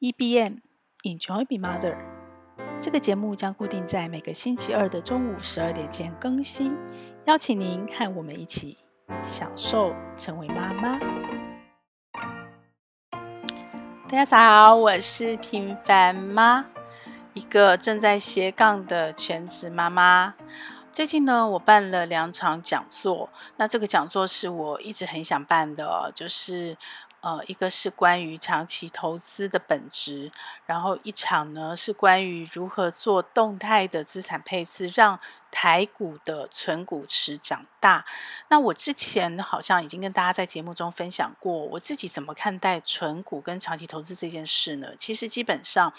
EBM Enjoy Be Mother，这个节目将固定在每个星期二的中午十二点前更新，邀请您和我们一起享受成为妈妈。大家好，我是平凡妈，一个正在斜杠的全职妈妈。最近呢，我办了两场讲座，那这个讲座是我一直很想办的，就是。呃，一个是关于长期投资的本质，然后一场呢是关于如何做动态的资产配置，让台股的存股池长大。那我之前好像已经跟大家在节目中分享过，我自己怎么看待存股跟长期投资这件事呢？其实基本上。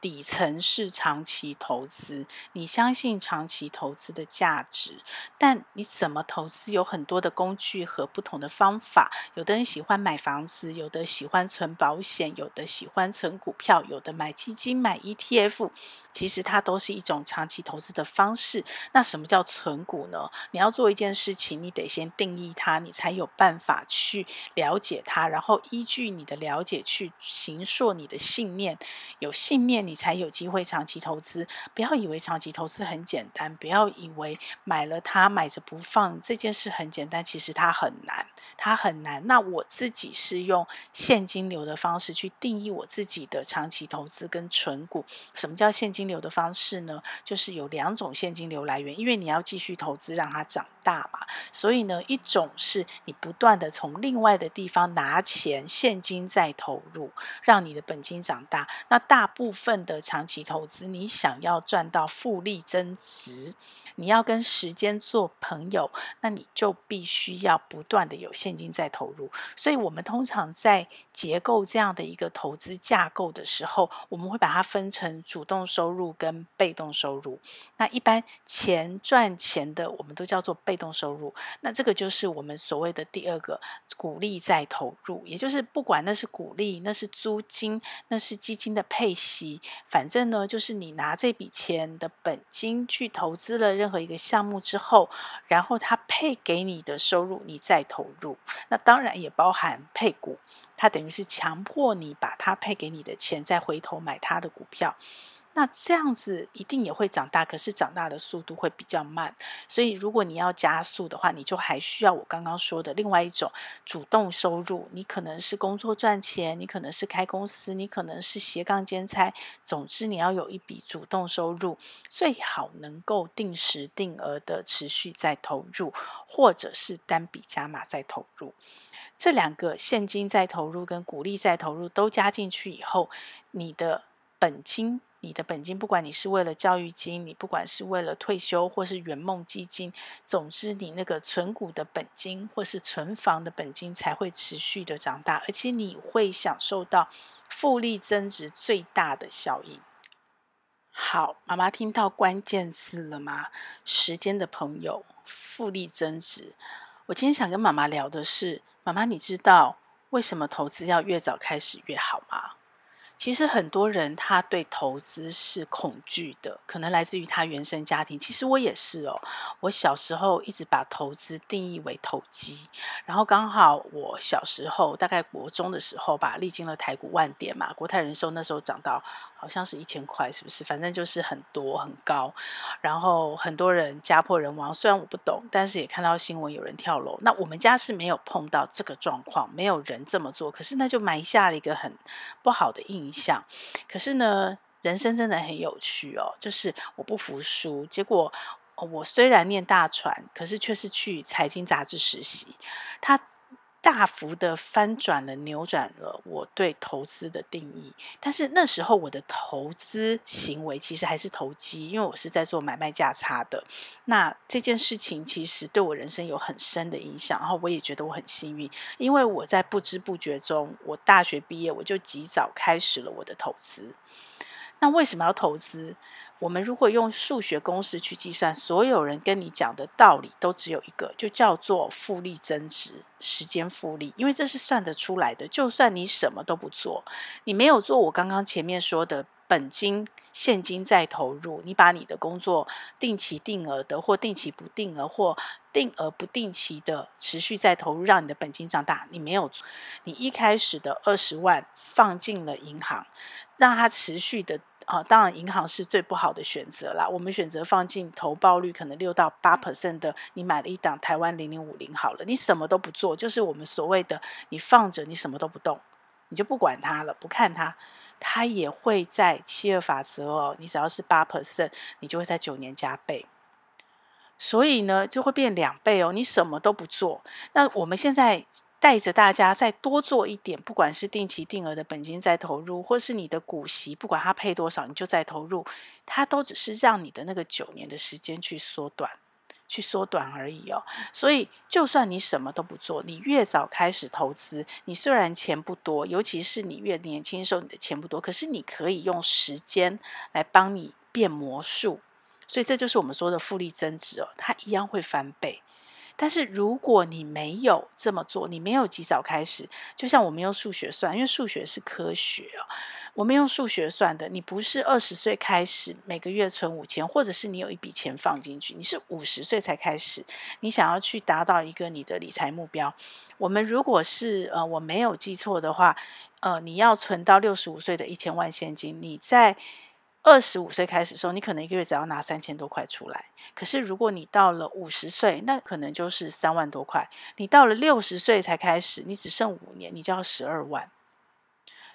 底层是长期投资，你相信长期投资的价值，但你怎么投资有很多的工具和不同的方法。有的人喜欢买房子，有的喜欢存保险，有的喜欢存股票，有的买基金、买 ETF。其实它都是一种长期投资的方式。那什么叫存股呢？你要做一件事情，你得先定义它，你才有办法去了解它，然后依据你的了解去形塑你的信念。有信念。你才有机会长期投资。不要以为长期投资很简单，不要以为买了它买着不放这件事很简单，其实它很难，它很难。那我自己是用现金流的方式去定义我自己的长期投资跟存股。什么叫现金流的方式呢？就是有两种现金流来源，因为你要继续投资让它涨大嘛。所以呢，一种是你不断的从另外的地方拿钱现金再投入，让你的本金长大。那大部分。的长期投资，你想要赚到复利增值，你要跟时间做朋友，那你就必须要不断的有现金在投入。所以，我们通常在结构这样的一个投资架构的时候，我们会把它分成主动收入跟被动收入。那一般钱赚钱的，我们都叫做被动收入。那这个就是我们所谓的第二个鼓励再投入，也就是不管那是股利，那是租金，那是基金的配息。反正呢，就是你拿这笔钱的本金去投资了任何一个项目之后，然后他配给你的收入，你再投入。那当然也包含配股，它等于是强迫你把它配给你的钱再回头买它的股票。那这样子一定也会长大，可是长大的速度会比较慢。所以如果你要加速的话，你就还需要我刚刚说的另外一种主动收入。你可能是工作赚钱，你可能是开公司，你可能是斜杠兼差。总之，你要有一笔主动收入，最好能够定时定额的持续再投入，或者是单笔加码再投入。这两个现金再投入跟股利再投入都加进去以后，你的本金。你的本金，不管你是为了教育金，你不管是为了退休或是圆梦基金，总之你那个存股的本金或是存房的本金才会持续的长大，而且你会享受到复利增值最大的效应。好，妈妈听到关键字了吗？时间的朋友，复利增值。我今天想跟妈妈聊的是，妈妈，你知道为什么投资要越早开始越好吗？其实很多人他对投资是恐惧的，可能来自于他原生家庭。其实我也是哦，我小时候一直把投资定义为投机，然后刚好我小时候大概国中的时候吧，历经了台股万点嘛，国泰人寿那时候涨到好像是一千块，是不是？反正就是很多很高，然后很多人家破人亡。虽然我不懂，但是也看到新闻有人跳楼。那我们家是没有碰到这个状况，没有人这么做，可是那就埋下了一个很不好的印象。想，可是呢，人生真的很有趣哦。就是我不服输，结果我虽然念大传，可是却是去财经杂志实习。他。大幅的翻转了、扭转了我对投资的定义。但是那时候我的投资行为其实还是投机，因为我是在做买卖价差的。那这件事情其实对我人生有很深的影响。然后我也觉得我很幸运，因为我在不知不觉中，我大学毕业我就及早开始了我的投资。那为什么要投资？我们如果用数学公式去计算，所有人跟你讲的道理都只有一个，就叫做复利增值，时间复利，因为这是算得出来的。就算你什么都不做，你没有做我刚刚前面说的本金现金再投入，你把你的工作定期定额的或定期不定额或定额不定期的持续再投入，让你的本金长大。你没有，你一开始的二十万放进了银行，让它持续的啊，当然银行是最不好的选择啦。我们选择放进投报率可能六到八 percent 的，你买了一档台湾零零五零好了，你什么都不做，就是我们所谓的你放着，你什么都不动，你就不管它了，不看它，它也会在七二法则哦，你只要是八 percent，你就会在九年加倍。所以呢，就会变两倍哦。你什么都不做，那我们现在带着大家再多做一点，不管是定期定额的本金再投入，或是你的股息，不管它配多少，你就再投入，它都只是让你的那个九年的时间去缩短，去缩短而已哦。所以，就算你什么都不做，你越早开始投资，你虽然钱不多，尤其是你越年轻的时候，你的钱不多，可是你可以用时间来帮你变魔术。所以这就是我们说的复利增值哦，它一样会翻倍。但是如果你没有这么做，你没有及早开始，就像我们用数学算，因为数学是科学哦，我们用数学算的。你不是二十岁开始每个月存五千，或者是你有一笔钱放进去，你是五十岁才开始，你想要去达到一个你的理财目标。我们如果是呃我没有记错的话，呃你要存到六十五岁的一千万现金，你在。二十五岁开始的时候，你可能一个月只要拿三千多块出来。可是如果你到了五十岁，那可能就是三万多块。你到了六十岁才开始，你只剩五年，你就要十二万。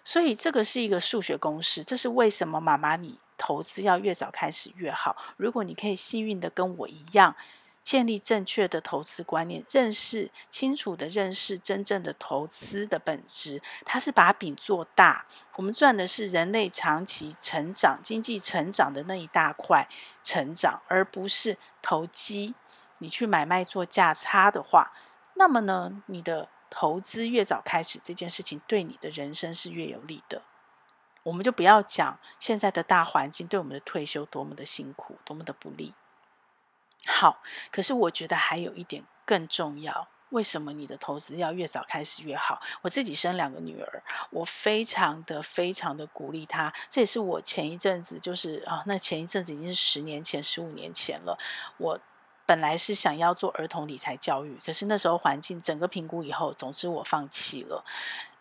所以这个是一个数学公式，这是为什么妈妈你投资要越早开始越好。如果你可以幸运的跟我一样。建立正确的投资观念，认识清楚的认识真正的投资的本质，它是把饼做大。我们赚的是人类长期成长、经济成长的那一大块成长，而不是投机。你去买卖做价差的话，那么呢，你的投资越早开始，这件事情对你的人生是越有利的。我们就不要讲现在的大环境对我们的退休多么的辛苦，多么的不利。好，可是我觉得还有一点更重要。为什么你的投资要越早开始越好？我自己生两个女儿，我非常的非常的鼓励她。这也是我前一阵子就是啊，那前一阵子已经是十年前、十五年前了。我本来是想要做儿童理财教育，可是那时候环境整个评估以后，总之我放弃了。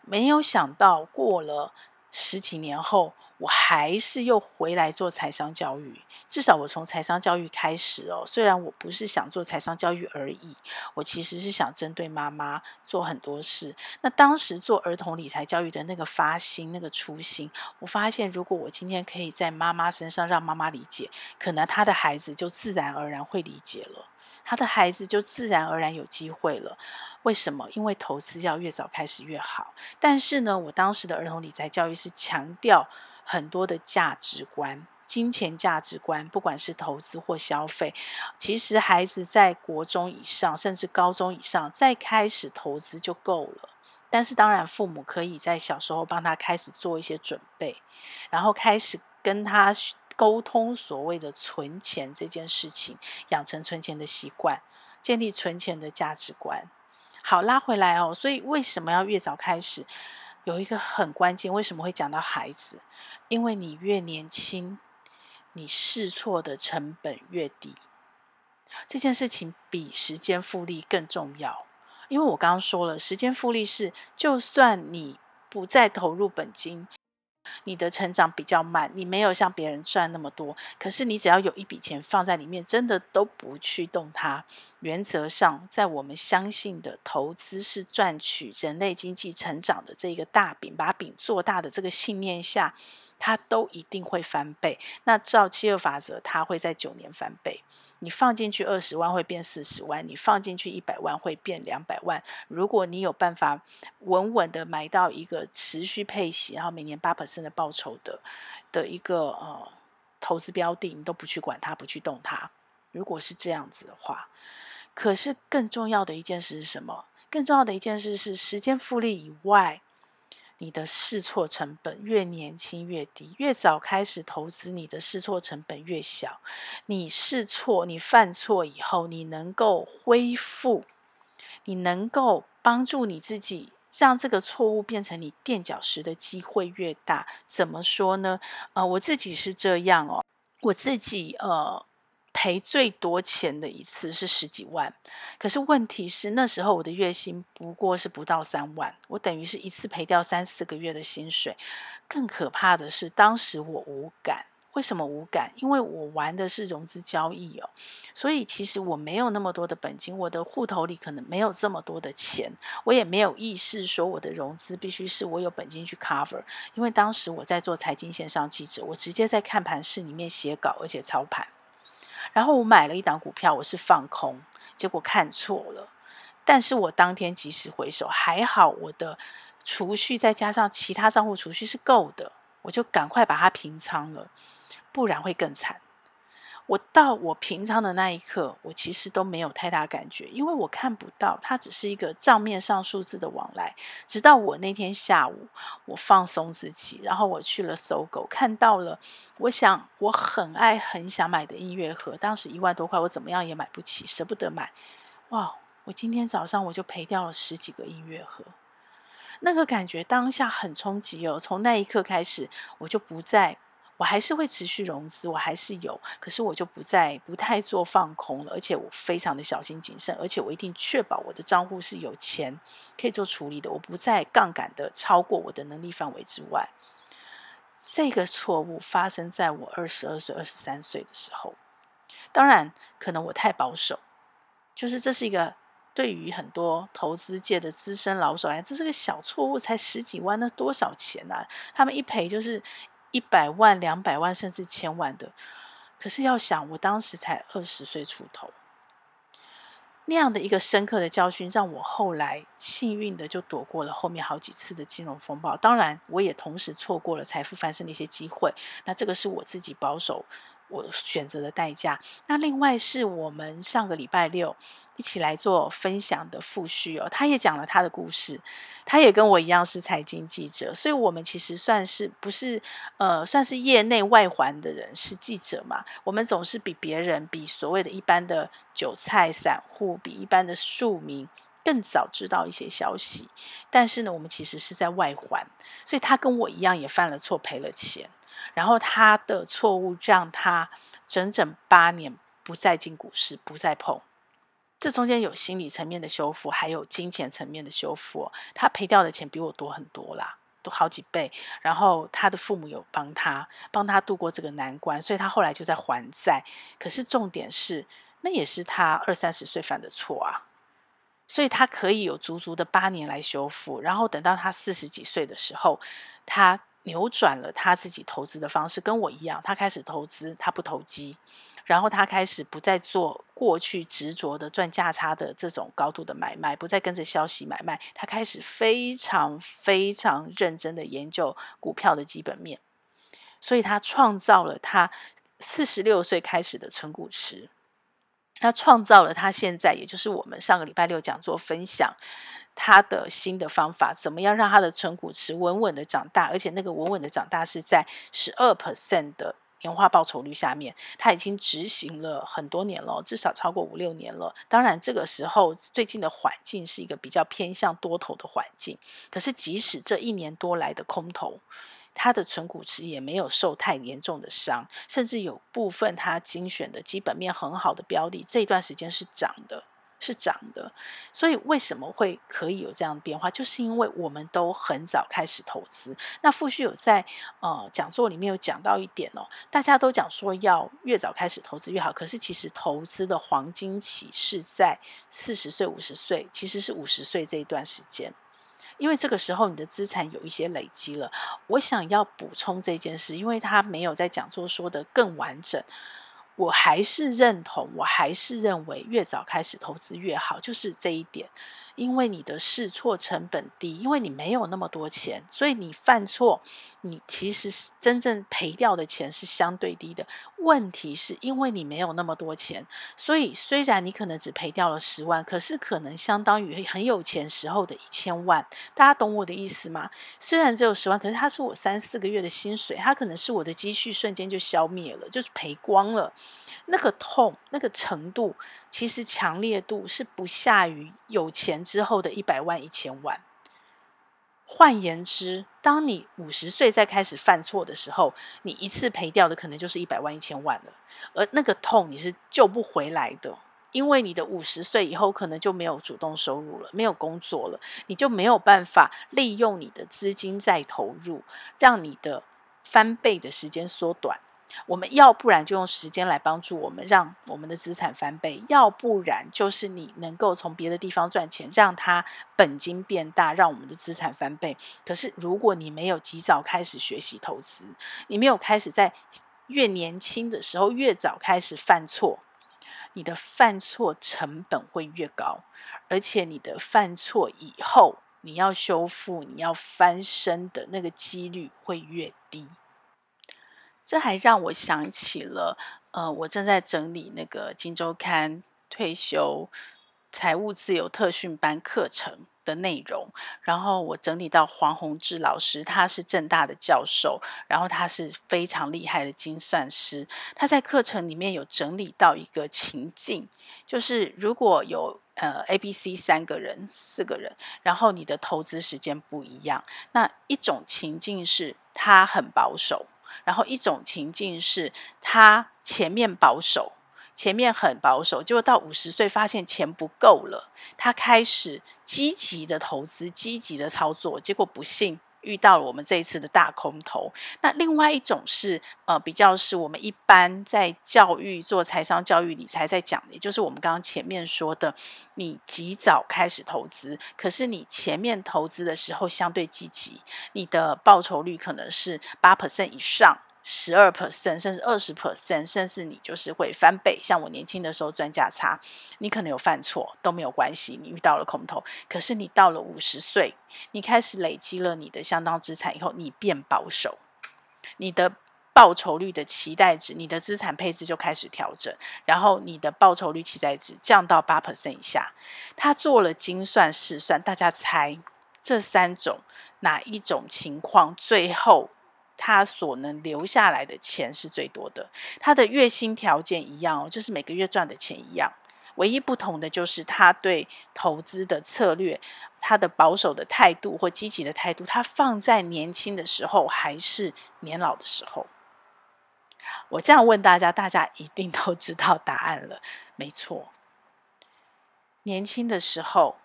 没有想到过了十几年后。我还是又回来做财商教育，至少我从财商教育开始哦。虽然我不是想做财商教育而已，我其实是想针对妈妈做很多事。那当时做儿童理财教育的那个发心、那个初心，我发现如果我今天可以在妈妈身上让妈妈理解，可能她的孩子就自然而然会理解了。他的孩子就自然而然有机会了。为什么？因为投资要越早开始越好。但是呢，我当时的儿童理财教育是强调很多的价值观、金钱价值观，不管是投资或消费。其实孩子在国中以上，甚至高中以上，再开始投资就够了。但是当然，父母可以在小时候帮他开始做一些准备，然后开始跟他。沟通所谓的存钱这件事情，养成存钱的习惯，建立存钱的价值观。好，拉回来哦。所以为什么要越早开始？有一个很关键，为什么会讲到孩子？因为你越年轻，你试错的成本越低。这件事情比时间复利更重要。因为我刚刚说了，时间复利是，就算你不再投入本金。你的成长比较慢，你没有像别人赚那么多，可是你只要有一笔钱放在里面，真的都不去动它。原则上，在我们相信的投资是赚取人类经济成长的这个大饼，把饼做大的这个信念下，它都一定会翻倍。那照七二法则，它会在九年翻倍。你放进去二十万会变四十万，你放进去一百万会变两百万。如果你有办法稳稳的买到一个持续配息，然后每年八百分的报酬的的一个呃投资标的，你都不去管它，不去动它。如果是这样子的话，可是更重要的一件事是什么？更重要的一件事是时间复利以外。你的试错成本越年轻越低，越早开始投资，你的试错成本越小。你试错，你犯错以后，你能够恢复，你能够帮助你自己，让这个错误变成你垫脚石的机会越大。怎么说呢？呃，我自己是这样哦，我自己呃。赔最多钱的一次是十几万，可是问题是那时候我的月薪不过是不到三万，我等于是一次赔掉三四个月的薪水。更可怕的是，当时我无感。为什么无感？因为我玩的是融资交易哦，所以其实我没有那么多的本金，我的户头里可能没有这么多的钱，我也没有意识说我的融资必须是我有本金去 cover。因为当时我在做财经线上记者，我直接在看盘室里面写稿，而且操盘。然后我买了一档股票，我是放空，结果看错了。但是我当天及时回手，还好我的储蓄再加上其他账户储蓄是够的，我就赶快把它平仓了。不然会更惨。我到我平仓的那一刻，我其实都没有太大感觉，因为我看不到，它只是一个账面上数字的往来。直到我那天下午，我放松自己，然后我去了搜狗，看到了，我想我很爱很想买的音乐盒，当时一万多块，我怎么样也买不起，舍不得买。哇！我今天早上我就赔掉了十几个音乐盒，那个感觉当下很冲击哦。从那一刻开始，我就不再。我还是会持续融资，我还是有，可是我就不再不太做放空了，而且我非常的小心谨慎，而且我一定确保我的账户是有钱可以做处理的，我不再杠杆的超过我的能力范围之外。这个错误发生在我二十二岁、二十三岁的时候，当然可能我太保守，就是这是一个对于很多投资界的资深老手来，这是个小错误，才十几万，那多少钱啊？他们一赔就是。一百万、两百万，甚至千万的，可是要想，我当时才二十岁出头，那样的一个深刻的教训，让我后来幸运的就躲过了后面好几次的金融风暴。当然，我也同时错过了财富翻身的一些机会。那这个是我自己保守。我选择的代价。那另外是我们上个礼拜六一起来做分享的富旭哦，他也讲了他的故事，他也跟我一样是财经记者，所以我们其实算是不是呃算是业内外环的人，是记者嘛？我们总是比别人，比所谓的一般的韭菜散户，比一般的庶民更早知道一些消息。但是呢，我们其实是在外环，所以他跟我一样也犯了错，赔了钱。然后他的错误让他整整八年不再进股市，不再碰。这中间有心理层面的修复，还有金钱层面的修复。他赔掉的钱比我多很多啦，都好几倍。然后他的父母有帮他，帮他度过这个难关，所以他后来就在还债。可是重点是，那也是他二三十岁犯的错啊，所以他可以有足足的八年来修复。然后等到他四十几岁的时候，他。扭转了他自己投资的方式，跟我一样，他开始投资，他不投机，然后他开始不再做过去执着的赚价差的这种高度的买卖，不再跟着消息买卖，他开始非常非常认真的研究股票的基本面，所以他创造了他四十六岁开始的存股池，他创造了他现在，也就是我们上个礼拜六讲座分享。他的新的方法，怎么样让他的存股池稳稳的长大？而且那个稳稳的长大是在十二 percent 的年化报酬率下面，他已经执行了很多年了，至少超过五六年了。当然，这个时候最近的环境是一个比较偏向多头的环境。可是，即使这一年多来的空头，他的存股池也没有受太严重的伤，甚至有部分他精选的基本面很好的标的，这一段时间是涨的。是涨的，所以为什么会可以有这样的变化？就是因为我们都很早开始投资。那富旭有在呃讲座里面有讲到一点哦，大家都讲说要越早开始投资越好，可是其实投资的黄金期是在四十岁、五十岁，其实是五十岁这一段时间，因为这个时候你的资产有一些累积了。我想要补充这件事，因为他没有在讲座说的更完整。我还是认同，我还是认为越早开始投资越好，就是这一点。因为你的试错成本低，因为你没有那么多钱，所以你犯错，你其实是真正赔掉的钱是相对低的。问题是因为你没有那么多钱，所以虽然你可能只赔掉了十万，可是可能相当于很有钱时候的一千万。大家懂我的意思吗？虽然只有十万，可是它是我三四个月的薪水，它可能是我的积蓄瞬间就消灭了，就是赔光了。那个痛，那个程度，其实强烈度是不下于有钱之后的一百万、一千万。换言之，当你五十岁再开始犯错的时候，你一次赔掉的可能就是一百万、一千万了，而那个痛你是救不回来的，因为你的五十岁以后可能就没有主动收入了，没有工作了，你就没有办法利用你的资金再投入，让你的翻倍的时间缩短。我们要不然就用时间来帮助我们，让我们的资产翻倍；要不然就是你能够从别的地方赚钱，让它本金变大，让我们的资产翻倍。可是如果你没有及早开始学习投资，你没有开始在越年轻的时候越早开始犯错，你的犯错成本会越高，而且你的犯错以后你要修复、你要翻身的那个几率会越低。这还让我想起了，呃，我正在整理那个《金周刊》退休财务自由特训班课程的内容，然后我整理到黄宏志老师，他是正大的教授，然后他是非常厉害的精算师，他在课程里面有整理到一个情境，就是如果有呃 A、B、C 三个人、四个人，然后你的投资时间不一样，那一种情境是他很保守。然后一种情境是，他前面保守，前面很保守，结果到五十岁发现钱不够了，他开始积极的投资，积极的操作，结果不幸。遇到了我们这一次的大空头，那另外一种是呃比较是我们一般在教育做财商教育理财在讲的，也就是我们刚刚前面说的，你及早开始投资，可是你前面投资的时候相对积极，你的报酬率可能是八 percent 以上。十二 percent，甚至二十 percent，甚至你就是会翻倍。像我年轻的时候赚价差，你可能有犯错都没有关系，你遇到了空头。可是你到了五十岁，你开始累积了你的相当资产以后，你变保守，你的报酬率的期待值，你的资产配置就开始调整，然后你的报酬率期待值降到八 percent 以下。他做了精算试算，大家猜这三种哪一种情况最后？他所能留下来的钱是最多的，他的月薪条件一样哦，就是每个月赚的钱一样，唯一不同的就是他对投资的策略，他的保守的态度或积极的态度，他放在年轻的时候还是年老的时候？我这样问大家，大家一定都知道答案了，没错，年轻的时候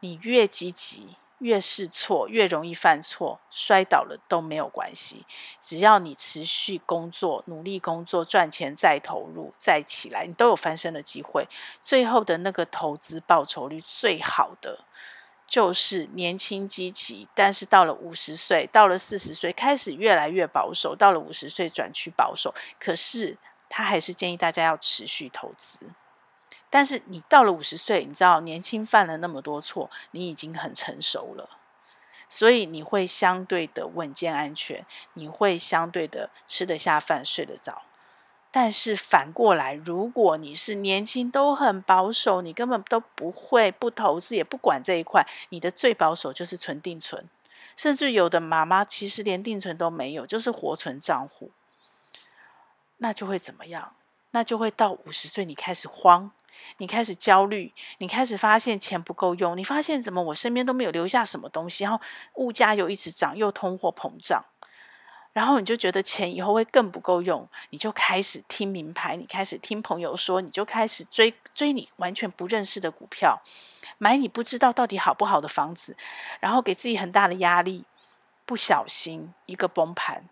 你越积极。越是错，越容易犯错，摔倒了都没有关系。只要你持续工作，努力工作，赚钱再投入，再起来，你都有翻身的机会。最后的那个投资报酬率最好的，就是年轻积极，但是到了五十岁，到了四十岁，开始越来越保守，到了五十岁转趋保守。可是他还是建议大家要持续投资。但是你到了五十岁，你知道年轻犯了那么多错，你已经很成熟了，所以你会相对的稳健安全，你会相对的吃得下饭、睡得着。但是反过来，如果你是年轻都很保守，你根本都不会不投资，也不管这一块，你的最保守就是存定存，甚至有的妈妈其实连定存都没有，就是活存账户，那就会怎么样？那就会到五十岁，你开始慌。你开始焦虑，你开始发现钱不够用，你发现怎么我身边都没有留下什么东西，然后物价又一直涨，又通货膨胀，然后你就觉得钱以后会更不够用，你就开始听名牌，你开始听朋友说，你就开始追追你完全不认识的股票，买你不知道到底好不好的房子，然后给自己很大的压力，不小心一个崩盘。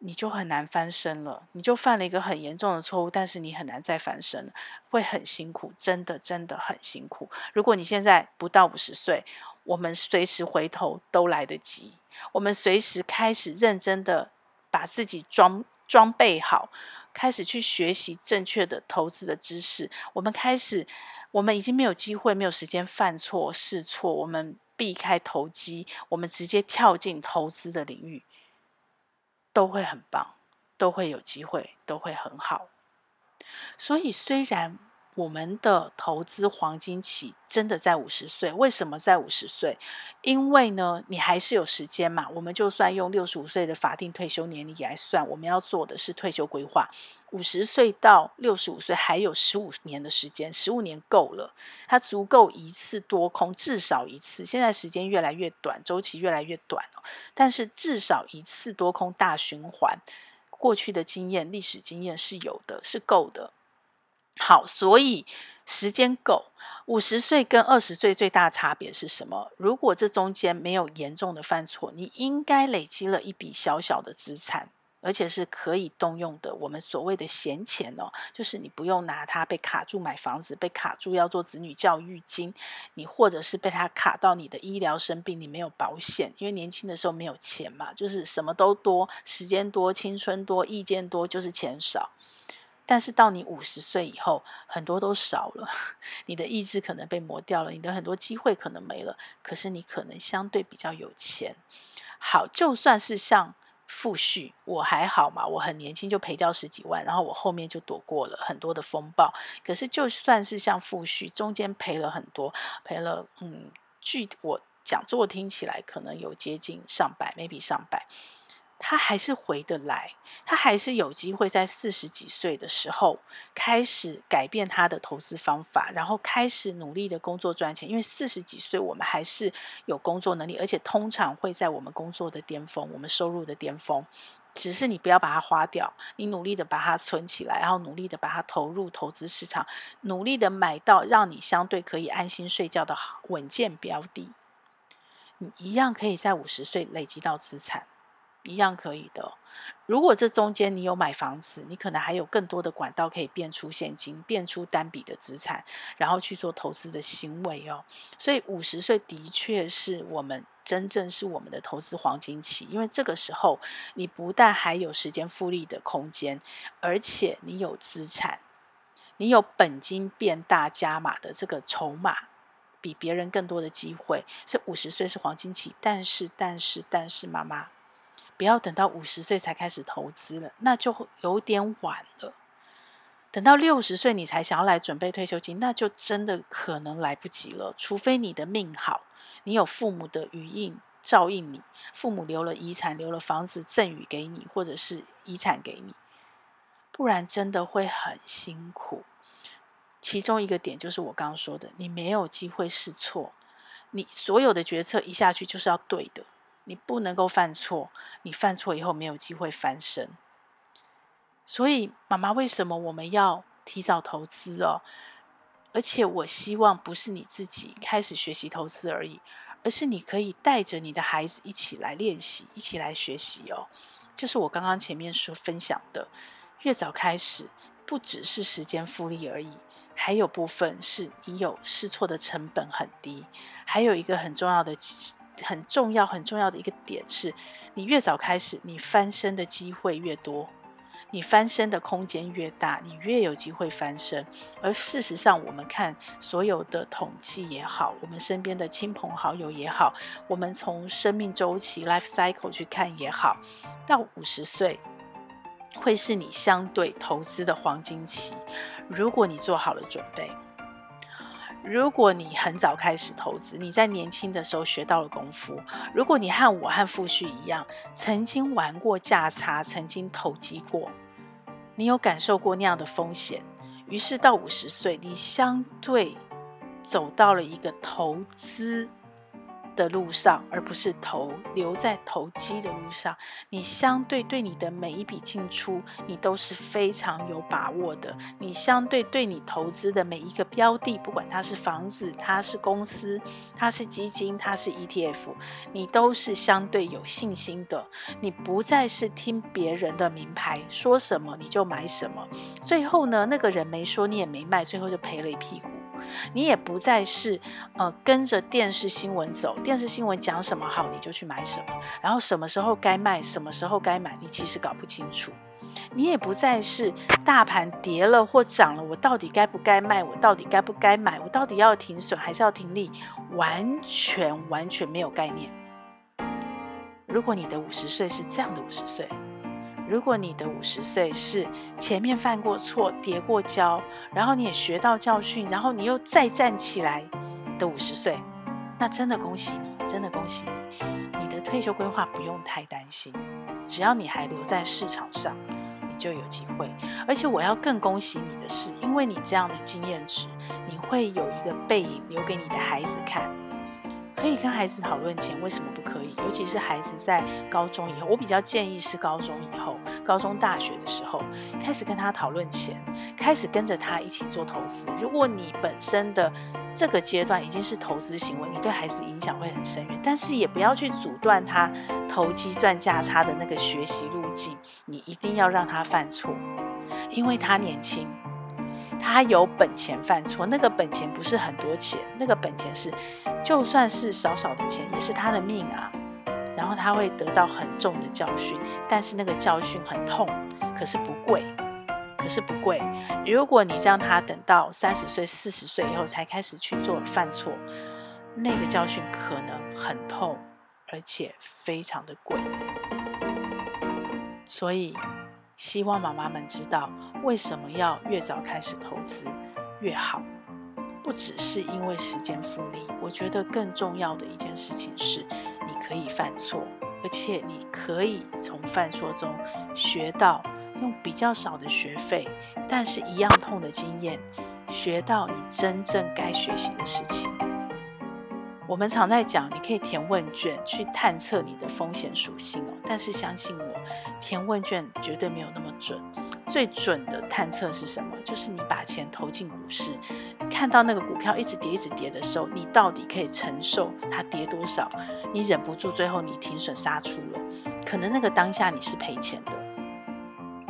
你就很难翻身了，你就犯了一个很严重的错误，但是你很难再翻身了，会很辛苦，真的真的很辛苦。如果你现在不到五十岁，我们随时回头都来得及，我们随时开始认真的把自己装装备好，开始去学习正确的投资的知识。我们开始，我们已经没有机会，没有时间犯错试错，我们避开投机，我们直接跳进投资的领域。都会很棒，都会有机会，都会很好。所以，虽然我们的投资黄金期真的在五十岁。为什么在五十岁？因为呢，你还是有时间嘛。我们就算用六十五岁的法定退休年龄来算，我们要做的是退休规划。五十岁到六十五岁还有十五年的时间，十五年够了，它足够一次多空，至少一次。现在时间越来越短，周期越来越短哦，但是至少一次多空大循环，过去的经验、历史经验是有的，是够的。好，所以时间够。五十岁跟二十岁最大差别是什么？如果这中间没有严重的犯错，你应该累积了一笔小小的资产，而且是可以动用的。我们所谓的闲钱哦，就是你不用拿它被卡住买房子，被卡住要做子女教育金，你或者是被它卡到你的医疗生病，你没有保险，因为年轻的时候没有钱嘛，就是什么都多，时间多，青春多，意见多，就是钱少。但是到你五十岁以后，很多都少了，你的意志可能被磨掉了，你的很多机会可能没了。可是你可能相对比较有钱。好，就算是像富旭，我还好嘛，我很年轻就赔掉十几万，然后我后面就躲过了很多的风暴。可是就算是像富旭，中间赔了很多，赔了，嗯，据我讲座听起来可能有接近上百，maybe 上百。他还是回得来，他还是有机会在四十几岁的时候开始改变他的投资方法，然后开始努力的工作赚钱。因为四十几岁我们还是有工作能力，而且通常会在我们工作的巅峰，我们收入的巅峰。只是你不要把它花掉，你努力的把它存起来，然后努力的把它投入投资市场，努力的买到让你相对可以安心睡觉的稳健标的，你一样可以在五十岁累积到资产。一样可以的。如果这中间你有买房子，你可能还有更多的管道可以变出现金，变出单笔的资产，然后去做投资的行为哦。所以五十岁的确是我们真正是我们的投资黄金期，因为这个时候你不但还有时间复利的空间，而且你有资产，你有本金变大加码的这个筹码，比别人更多的机会。所以五十岁是黄金期，但是但是但是妈妈。不要等到五十岁才开始投资了，那就有点晚了。等到六十岁你才想要来准备退休金，那就真的可能来不及了。除非你的命好，你有父母的余荫照应你，父母留了遗产，留了房子赠与给你，或者是遗产给你，不然真的会很辛苦。其中一个点就是我刚刚说的，你没有机会试错，你所有的决策一下去就是要对的。你不能够犯错，你犯错以后没有机会翻身。所以，妈妈，为什么我们要提早投资哦？而且，我希望不是你自己开始学习投资而已，而是你可以带着你的孩子一起来练习，一起来学习哦。就是我刚刚前面说分享的，越早开始，不只是时间复利而已，还有部分是你有试错的成本很低，还有一个很重要的。很重要、很重要的一个点是，你越早开始，你翻身的机会越多，你翻身的空间越大，你越有机会翻身。而事实上，我们看所有的统计也好，我们身边的亲朋好友也好，我们从生命周期 （life cycle） 去看也好，到五十岁会是你相对投资的黄金期，如果你做好了准备。如果你很早开始投资，你在年轻的时候学到了功夫。如果你和我和富旭一样，曾经玩过价差，曾经投机过，你有感受过那样的风险，于是到五十岁，你相对走到了一个投资的路上，而不是投留在投机的路上，你相对对你的每一笔进出，你都是非常有把握的。你相对对你投资的每一个标的，不管它是房子，它是公司，它是基金，它是 ETF，你都是相对有信心的。你不再是听别人的名牌说什么你就买什么，最后呢，那个人没说你也没卖，最后就赔了一屁股。你也不再是呃跟着电视新闻走，电视新闻讲什么好你就去买什么，然后什么时候该卖，什么时候该买，你其实搞不清楚。你也不再是大盘跌了或涨了，我到底该不该卖，我到底该不该买，我到底要停损还是要停利，完全完全没有概念。如果你的五十岁是这样的五十岁，如果你的五十岁是前面犯过错、跌过跤，然后你也学到教训，然后你又再站起来的五十岁，那真的恭喜你，真的恭喜你，你的退休规划不用太担心，只要你还留在市场上，你就有机会。而且我要更恭喜你的是，因为你这样的经验值，你会有一个背影留给你的孩子看。可以跟孩子讨论钱，为什么不可以？尤其是孩子在高中以后，我比较建议是高中以后，高中大学的时候开始跟他讨论钱，开始跟着他一起做投资。如果你本身的这个阶段已经是投资行为，你对孩子影响会很深远，但是也不要去阻断他投机赚价差的那个学习路径。你一定要让他犯错，因为他年轻。他有本钱犯错，那个本钱不是很多钱，那个本钱是，就算是少少的钱，也是他的命啊。然后他会得到很重的教训，但是那个教训很痛，可是不贵，可是不贵。如果你让他等到三十岁、四十岁以后才开始去做犯错，那个教训可能很痛，而且非常的贵。所以。希望妈妈们知道，为什么要越早开始投资越好。不只是因为时间复利，我觉得更重要的一件事情是，你可以犯错，而且你可以从犯错中学到用比较少的学费，但是一样痛的经验，学到你真正该学习的事情。我们常在讲，你可以填问卷去探测你的风险属性哦。但是相信我，填问卷绝对没有那么准。最准的探测是什么？就是你把钱投进股市，看到那个股票一直跌、一直跌的时候，你到底可以承受它跌多少？你忍不住，最后你停损杀出了，可能那个当下你是赔钱的，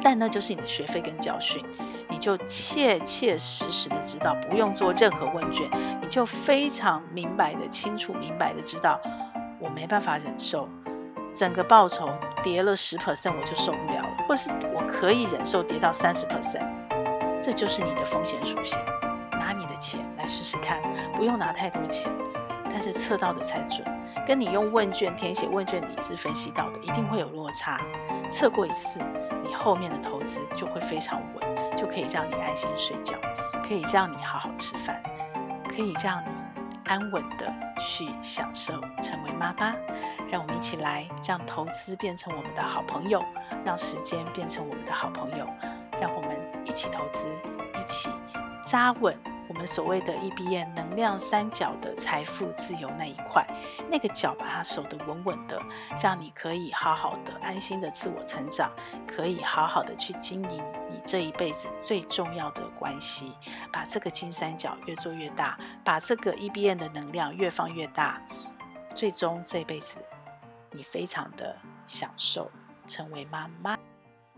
但那就是你的学费跟教训。你就切切实实的知道，不用做任何问卷，你就非常明白的、清楚明白的知道，我没办法忍受整个报酬跌了十 percent 我就受不了了，或是我可以忍受跌到三十 percent，这就是你的风险属性。拿你的钱来试试看，不用拿太多钱，但是测到的才准，跟你用问卷填写问卷理智分析到的一定会有落差。测过一次，你后面的投资就会非常稳。就可以让你安心睡觉，可以让你好好吃饭，可以让你安稳的去享受成为妈妈。让我们一起来，让投资变成我们的好朋友，让时间变成我们的好朋友，让我们一起投资，一起扎稳。我们所谓的 EBN 能量三角的财富自由那一块，那个角把它守得稳稳的，让你可以好好的、安心的自我成长，可以好好的去经营你这一辈子最重要的关系，把这个金三角越做越大，把这个 EBN 的能量越放越大，最终这辈子你非常的享受成为妈妈。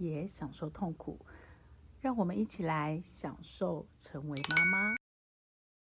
也享受痛苦，让我们一起来享受成为妈妈。